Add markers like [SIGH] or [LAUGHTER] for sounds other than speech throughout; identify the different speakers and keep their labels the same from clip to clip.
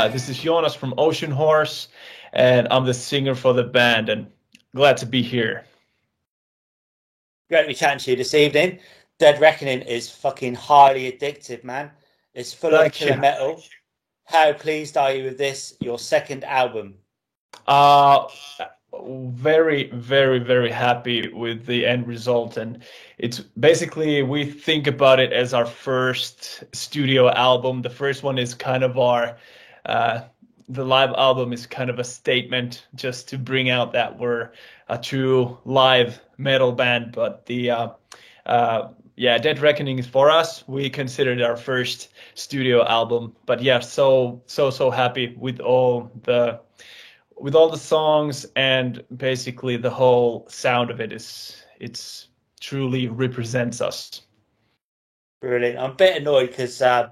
Speaker 1: Uh, this is Joonas from Oceanhoarse, and I'm the singer for the band, and glad to be here.
Speaker 2: Great to be chatting to you this evening. Dead Reckoning is fucking highly addictive, man. It's full Thank of killer metal. How pleased are you with this, your second album?
Speaker 1: Uh very very very happy with the end result and it's basically we think about it as our first studio album the first one is kind of our uh, the live album is kind of a statement just to bring out that we're a true live metal band but the uh, uh, yeah dead reckoning is for us we considered our first studio album but yeah so so so happy with all the with all the songs and basically the whole sound of it is it's truly represents us.
Speaker 2: Brilliant. I'm a bit annoyed because um,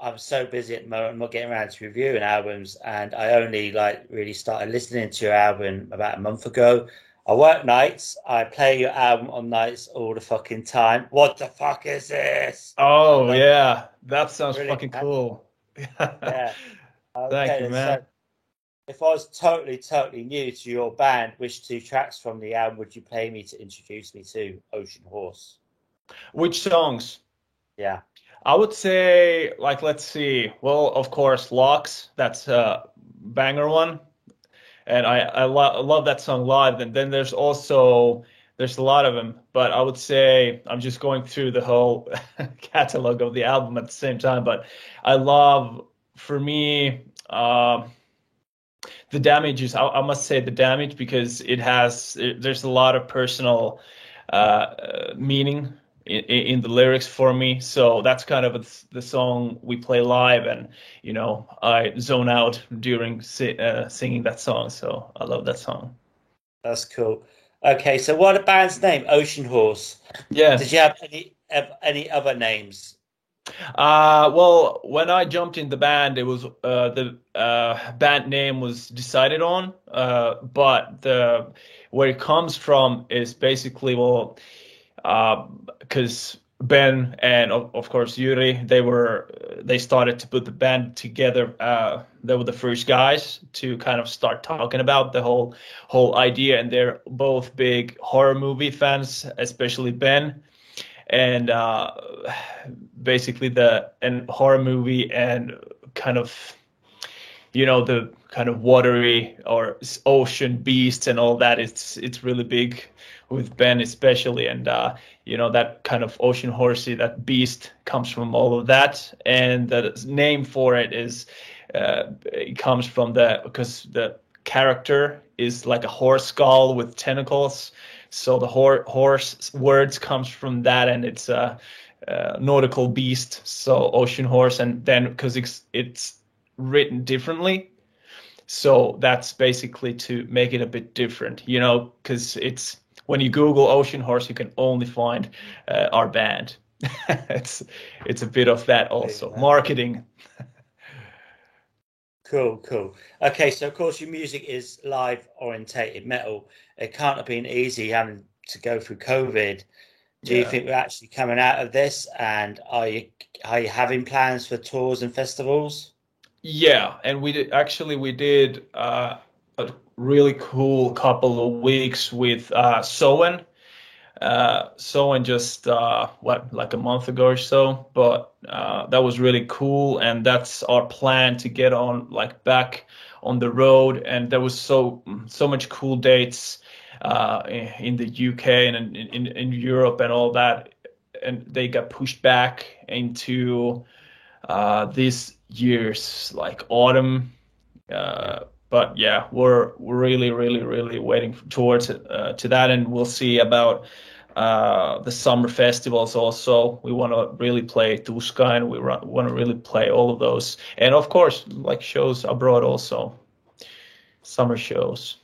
Speaker 2: I'm so busy at the moment. I'm not getting around to reviewing albums, and I only like really started listening to your album about a month ago. I work nights. I play your album on nights all the fucking time. What the fuck is this?
Speaker 1: Oh yeah, that sounds fucking cool.
Speaker 2: yeah. [LAUGHS]
Speaker 1: Okay, Thank you, man. So,
Speaker 2: if I was totally, totally new to your band, which two tracks from the album would you play me to introduce me to Oceanhoarse?
Speaker 1: Which songs?
Speaker 2: Yeah.
Speaker 1: I would say, like, let's see. Well, of course, Locks. That's a banger one, and I I, lo- love that song live. And then there's also there's a lot of them, but I would say I'm just going through the whole [LAUGHS] catalog of the album at the same time. But I love, for me. Uh, the damage is I, I, must say the damage because it has it, there's a lot of personal uh, meaning in, in, the lyrics for me. So that's kind of a, the song we play live and you know i zone out during si- uh, singing that song. So i love that song.
Speaker 2: That's cool. Okay so what the band's name? Oceanhoarse.
Speaker 1: Yeah
Speaker 2: did you have any any other names?
Speaker 1: Uh, well, when I jumped in the band, it was uh, the uh, band name was decided on, uh, but the where it comes from is basically well, because uh, Ben and of, of, course Jyri, they were they started to put the band together. Uh, they were the first guys to kind of start talking about the whole whole idea, and they're both big horror movie fans, especially Ben and uh, basically the and horror movie and kind of you know the kind of watery or ocean beasts and all that it's it's really big with ben especially and uh, you know that kind of ocean horsey that beast comes from all of that. And the name for it is uh, it comes from the because the character is like a horse skull with tentacles. So the hor- horse words comes from that, and it's a, a nautical beast. So ocean horse, and then because it's it's written differently, so that's basically to make it a bit different, you know, because it's when you Google Oceanhoarse, you can only find uh, our band. [LAUGHS] it's it's a bit of that also marketing. [LAUGHS]
Speaker 2: Cool, cool. Okay, so of course your music is live orientated metal. It can't have been easy having to go through COVID. Do yeah. you think we're actually coming out of this? And are you are you having plans for tours and festivals?
Speaker 1: Yeah, and we did actually we did uh, a really cool couple of weeks with uh, Soen uh, so and just uh, what like a month ago or so, but uh, that was really cool, and that's our plan to get on like back on the road. And there was so so much cool dates uh, in the UK and in, in, in Europe and all that, and they got pushed back into uh, this year's like autumn. Uh, but yeah, we're really, really, really waiting towards uh, to that, and we'll see about uh, the summer festivals also. We want to really play Tuska and we want to really play all of those. And of course, like shows abroad also, summer shows.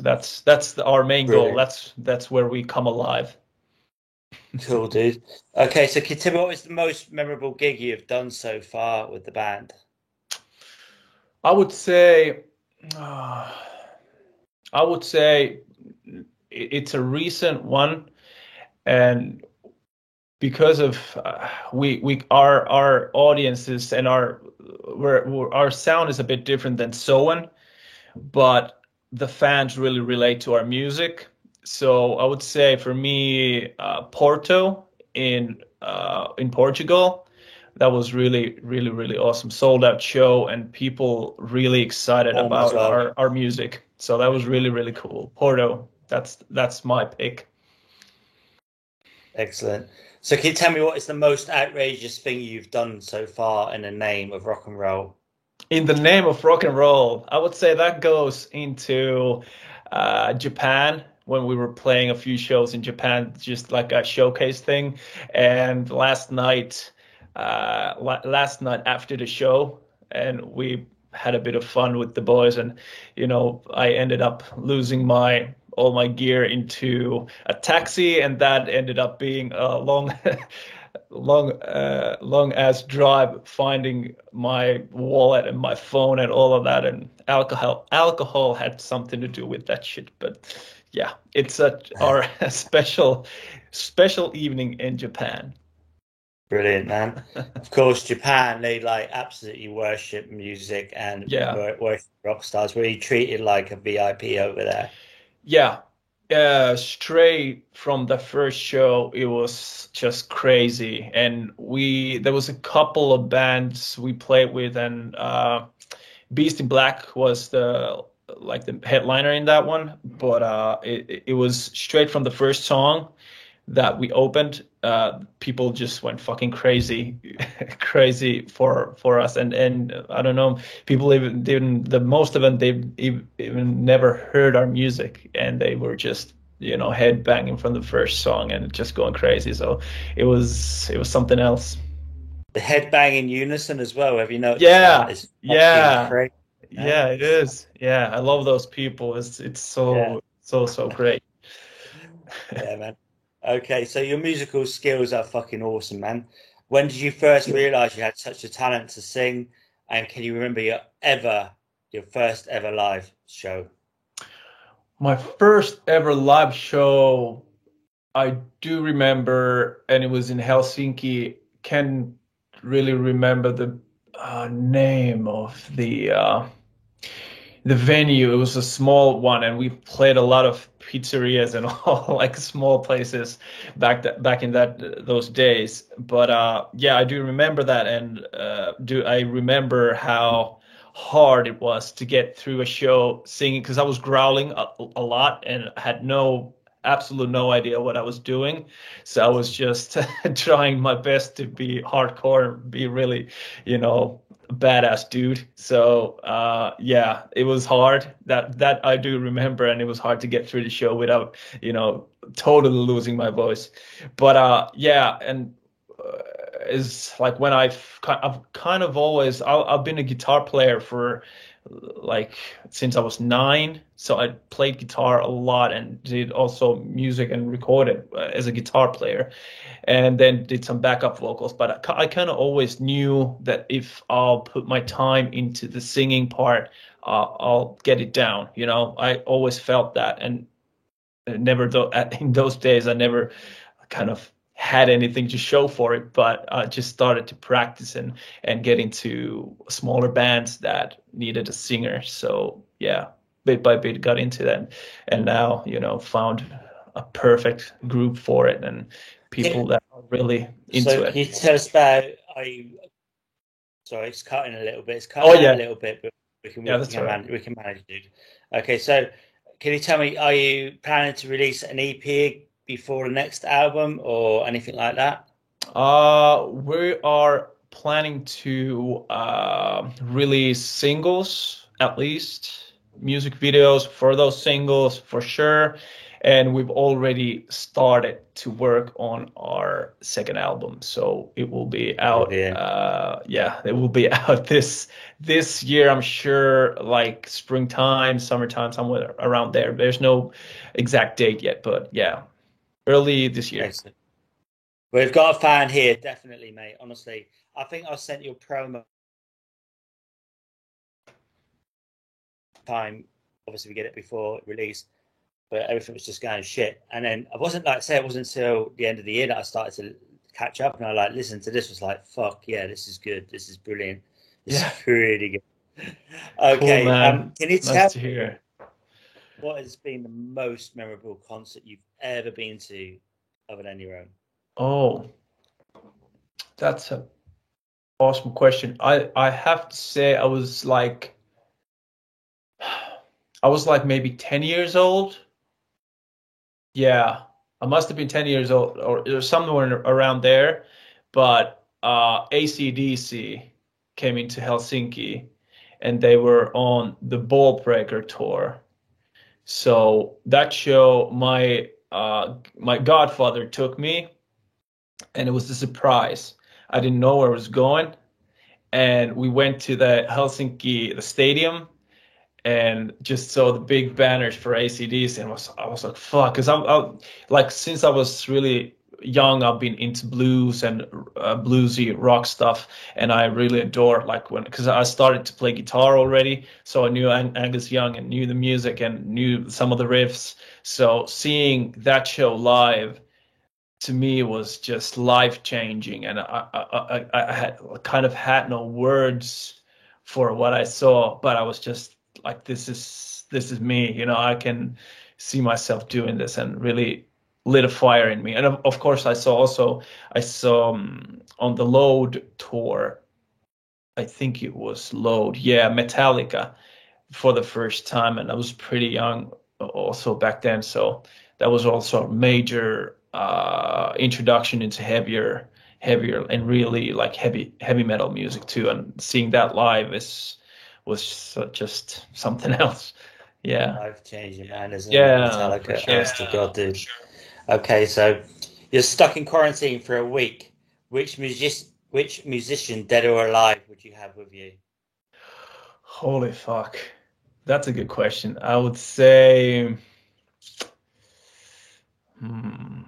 Speaker 1: That's that's the, our main goal. That's that's where we come alive.
Speaker 2: cool, dude. Okay, so Tim, what is the most memorable gig you've done so far with the band?
Speaker 1: I would say, I would say it's a recent one and because of uh, we we our our audiences and our we're, we're, our sound is a bit different than Soen, but the fans really relate to our music. So I would say for me, uh, Porto in uh, in Portugal, that was really really really awesome. Sold out show and people really excited oh about our, our music. So that was really really cool. Porto, that's that's my pick.
Speaker 2: Excellent. So can you tell me what is the most outrageous thing you've done so far in the name of rock and roll?
Speaker 1: In the name of rock and roll, I would say that goes into uh, Japan when we were playing a few shows in Japan, just like a showcase thing. And last night, uh, last night after the show, and we had a bit of fun with the boys, and you know, I ended up losing my all my gear into a taxi, and that ended up being a long, [LAUGHS] long, uh, long ass drive finding my wallet and my phone and all of that. And alcohol, alcohol had something to do with that shit. But yeah, it's a [LAUGHS] our [LAUGHS] special, special evening in Japan.
Speaker 2: Brilliant, man. [LAUGHS] of course, Japan, they like absolutely worship music and
Speaker 1: yeah.
Speaker 2: worship rock stars. Were you treated like a VIP over there?
Speaker 1: Yeah, uh, straight from the first show, it was just crazy, and we there was a couple of bands we played with, and uh, Beast in Black was the like the headliner in that one, but uh, it it was straight from the first song that we opened, uh, people just went fucking crazy, [LAUGHS] crazy for for us. And and I don't know, people even didn't. The most of them they even never heard our music, and they were just you know head banging from the first song and just going crazy. So it was it was something else.
Speaker 2: The head bang in unison as well. Have you noticed?
Speaker 1: Yeah, yeah, crazy, yeah. It is. Yeah, I love those people. It's it's so yeah. so so great.
Speaker 2: yeah, man. Okay, so your musical skills are fucking awesome, man. When did you first realize you had such a talent to sing? And can you remember your ever, your first ever live show?
Speaker 1: My first ever live show, I do remember, and it was in Helsinki. Can really remember the uh, name of the uh, the venue. It was a small one, and we played a lot of pizzerias and [LAUGHS] all like small places back that back in that those days. But uh, yeah, I do remember that, and uh, do I remember how hard it was to get through a show singing because I was growling a, a lot and had no absolute no idea what I was doing. So I was just [LAUGHS] trying my best to be hardcore, be really, you know, badass dude. So uh, yeah, it was hard. That that I do remember, and it was hard to get through the show without you know totally losing my voice. But uh, yeah, and uh, is like when I've I've kind of always I've been a guitar player for like since I was nine. So I played guitar a lot and did also music and recorded uh, as a guitar player, and then did some backup vocals. But I, I kind of always knew that if I'll put my time into the singing part, uh, I'll get it down. You know, I always felt that, and never though [LAUGHS] in those days I never kind of had anything to show for it, but I just started to practice and and get into smaller bands that needed a singer. So yeah, bit by bit got into that, and now you know found a perfect group for it and people that are really into so
Speaker 2: it. Can you tell us about? I? Sorry, it's cutting a little bit. It's cutting oh, yeah. a little bit, but we can yeah, we, can right. manage, we can manage, dude. Okay, so can you tell me? Are you planning to release an EP before the next album or anything like that?
Speaker 1: Uh, we are planning to uh, release singles at least, music videos for those singles for sure. And we've already started to work on our second album, so it will be out. Yeah, uh, yeah it will be [LAUGHS] out this this year. I'm sure, like springtime, summertime, somewhere around there. There's no exact date yet, but yeah, early this year. Excellent.
Speaker 2: We've got a fan here, definitely, mate. Honestly, I think I sent you a promo time. Obviously, we get it before release, but everything was just going shit. And then I wasn't like say it wasn't until the end of the year that I started to catch up, and I like listened to this. Was like, fuck yeah, this is good. This is brilliant. It's
Speaker 1: Yeah.
Speaker 2: really good. [LAUGHS] Okay,
Speaker 1: man.
Speaker 2: um, can you
Speaker 1: Nice
Speaker 2: tell
Speaker 1: hear.
Speaker 2: what has been the most memorable concert you've ever been to other than your own?
Speaker 1: Oh, that's a awesome question. I I have to say I was like [SIGHS] I was like maybe 10 years old. Yeah, I must have been 10 years old or, or somewhere around there. But uh, ACDC came into Helsinki and they were on the Ballbreaker tour. So that show, my uh, my godfather took me, and it was a surprise. I didn't know where I was going, and we went to the Helsinki the stadium, and just saw the big banners for ACDs, and was I was like, fuck, because I'm, I'm like since I was really young, I've been into blues and uh, bluesy rock stuff, and I really adore like when because I started to play guitar already, so I knew Ang- Angus Young and knew the music and knew some of the riffs. So seeing that show live to me was just life changing, and I, I, I, I had kind of had no words for what I saw, but I was just like, this is this is me, you know, I can see myself doing this and really lit a fire in me. And of, of course, I saw also I saw um, on the Load tour, I think it was Load, yeah, Metallica for the first time, and I was pretty young also back then, so that was also a major uh, introduction into heavier, heavier and really like heavy heavy metal music too. And seeing that live is was just something [LAUGHS] else. Yeah.
Speaker 2: Life changing, man, isn't
Speaker 1: Yeah,
Speaker 2: it? Metallica,
Speaker 1: sure.
Speaker 2: honest to God, dude. Okay, so you're stuck in quarantine for a week. Which music, which musician, dead or alive, would you have with you?
Speaker 1: Holy fuck. That's a good question. I would say, hmm,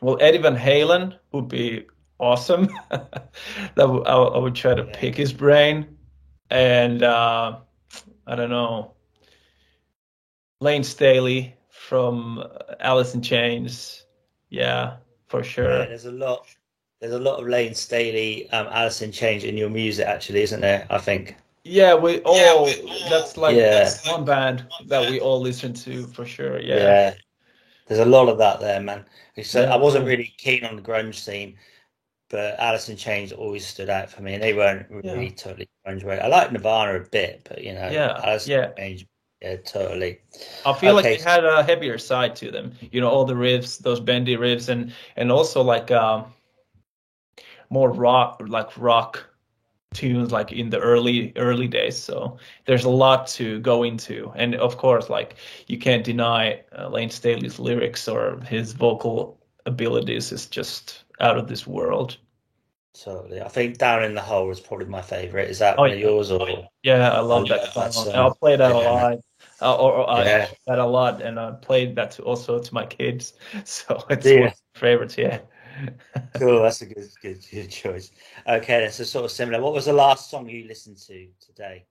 Speaker 1: well, Eddie Van Halen would be awesome. [LAUGHS] That would, I, would- would try to
Speaker 2: Yeah.
Speaker 1: pick his brain, and uh, I don't know, Lane Staley from Alice in Chains. Yeah, for
Speaker 2: Yeah,
Speaker 1: sure.
Speaker 2: there's a lot. There's a lot of Lane Staley, um, Alice in Chains in your music, actually, isn't there? I think.
Speaker 1: Yeah, we all. That's like
Speaker 2: Yeah.
Speaker 1: that's one band that we all listen to for sure.
Speaker 2: Yeah.
Speaker 1: Yeah.
Speaker 2: There's a lot of that there, man. So
Speaker 1: Yeah,
Speaker 2: I wasn't really keen on the grunge scene, but Alice in Chains always stood out for me, and they weren't really
Speaker 1: Yeah.
Speaker 2: totally grunge. Right? I like Nirvana a bit, but you know,
Speaker 1: Yeah,
Speaker 2: Alice
Speaker 1: yeah.
Speaker 2: in Chains, yeah, totally.
Speaker 1: I feel like
Speaker 2: Okay.
Speaker 1: they had a heavier side to them. You know, all the riffs, those bendy riffs, and and also like um, more rock, like rock tunes, like in the early early days. So there's a lot to go into, and of course, like you can't deny uh, Lane Staley's lyrics or his vocal abilities is just out of this world.
Speaker 2: Totally. I think Down in the Hole is probably my favorite. Is that
Speaker 1: Oh,
Speaker 2: one of yours or?
Speaker 1: Yeah, I love
Speaker 2: Oh,
Speaker 1: that
Speaker 2: that's,
Speaker 1: song. I'll play that a
Speaker 2: yeah.
Speaker 1: lot. Uh, or, or
Speaker 2: Yeah.
Speaker 1: that a lot, and I played that to, also to my kids. [LAUGHS] So it's
Speaker 2: Yeah.
Speaker 1: one of my favorites. Yeah.
Speaker 2: Cool, [LAUGHS] that's a good, good, good choice. Okay, that's a sort of similar. What was the last song you listened to today?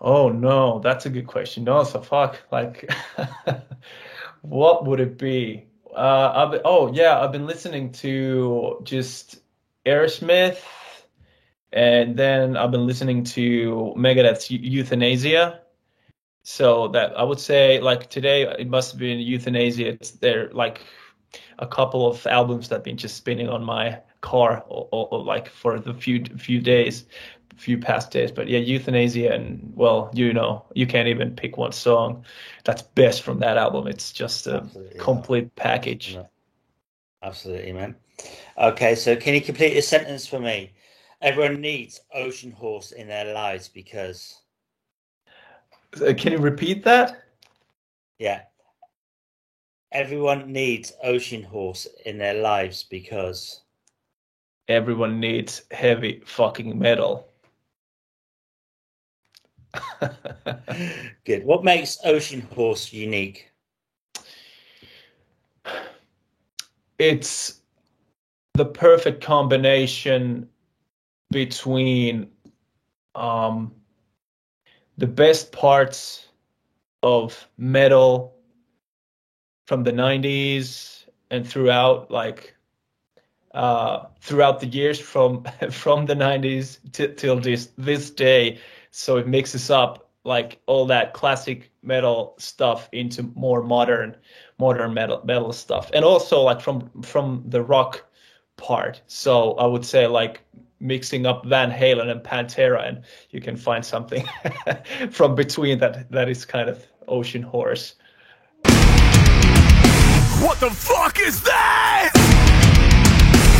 Speaker 1: Oh no, that's a good question. No, so fuck. Like, [LAUGHS] what would it be? Uh, I've been, oh yeah, I've been listening to just Aerosmith, and then I've been listening to Megadeth's Euthanasia. So that I would say, like today, it must have been Euthanasia. It's there, like a couple of albums that have been just spinning on my car, or, or, or like for the few few days few past days. But yeah, euthanasia and well, you know, you can't even pick one song that's best from that album. It's just a
Speaker 2: Absolutely, yeah.
Speaker 1: complete package.
Speaker 2: No. Absolutely, man. Okay, so can you complete a sentence for me? Everyone needs Oceanhoarse in their lives because,
Speaker 1: Can you repeat that?
Speaker 2: yeah, everyone needs Oceanhoarse in their lives because.
Speaker 1: Everyone needs heavy fucking metal. [LAUGHS]
Speaker 2: Good. What makes Oceanhoarse unique?
Speaker 1: it's the perfect combination between um, the best parts of metal from the 90s and throughout like uh, throughout the years from [LAUGHS] from the 90s t- till this this day. So it mixes up like all that classic metal stuff into more modern modern metal metal stuff, and also like from from the rock part. So I would say like mixing up Van Halen and Pantera, and you can find something [LAUGHS] from between that that is kind of Oceanhoarse.
Speaker 3: What the fuck is that?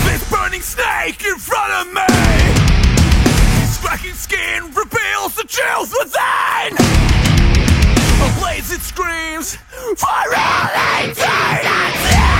Speaker 3: This burning snake in front of me. Scracking skin reveals the chills within. A blaze it screams for all eternity.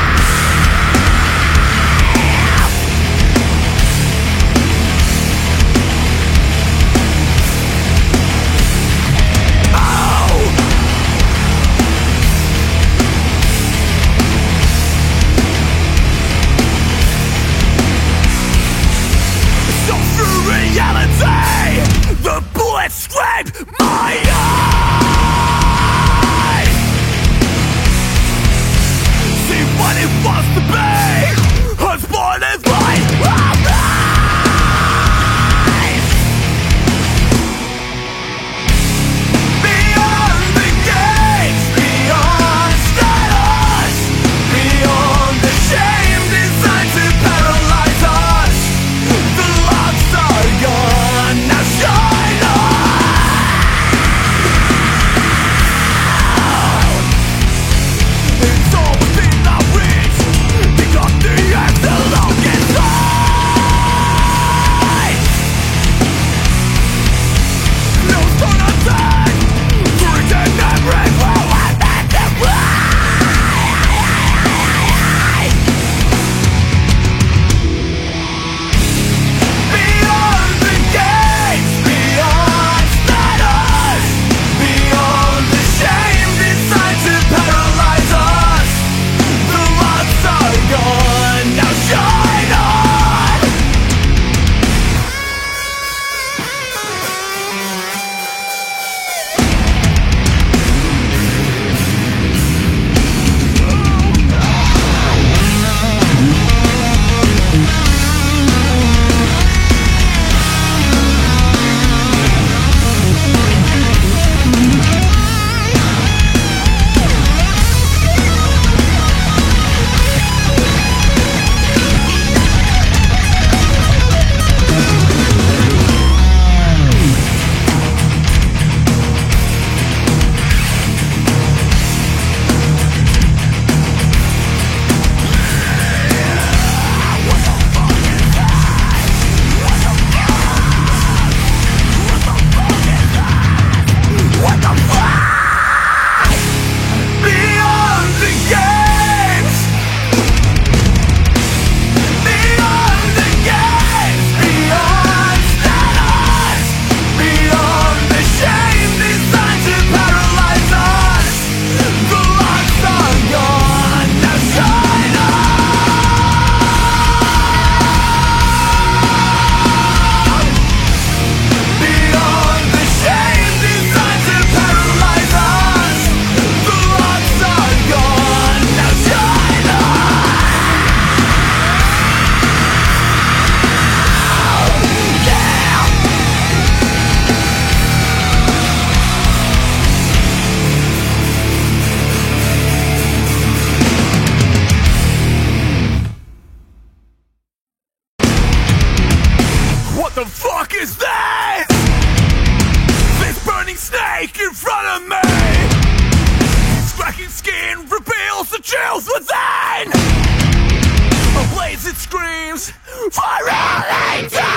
Speaker 3: Was all be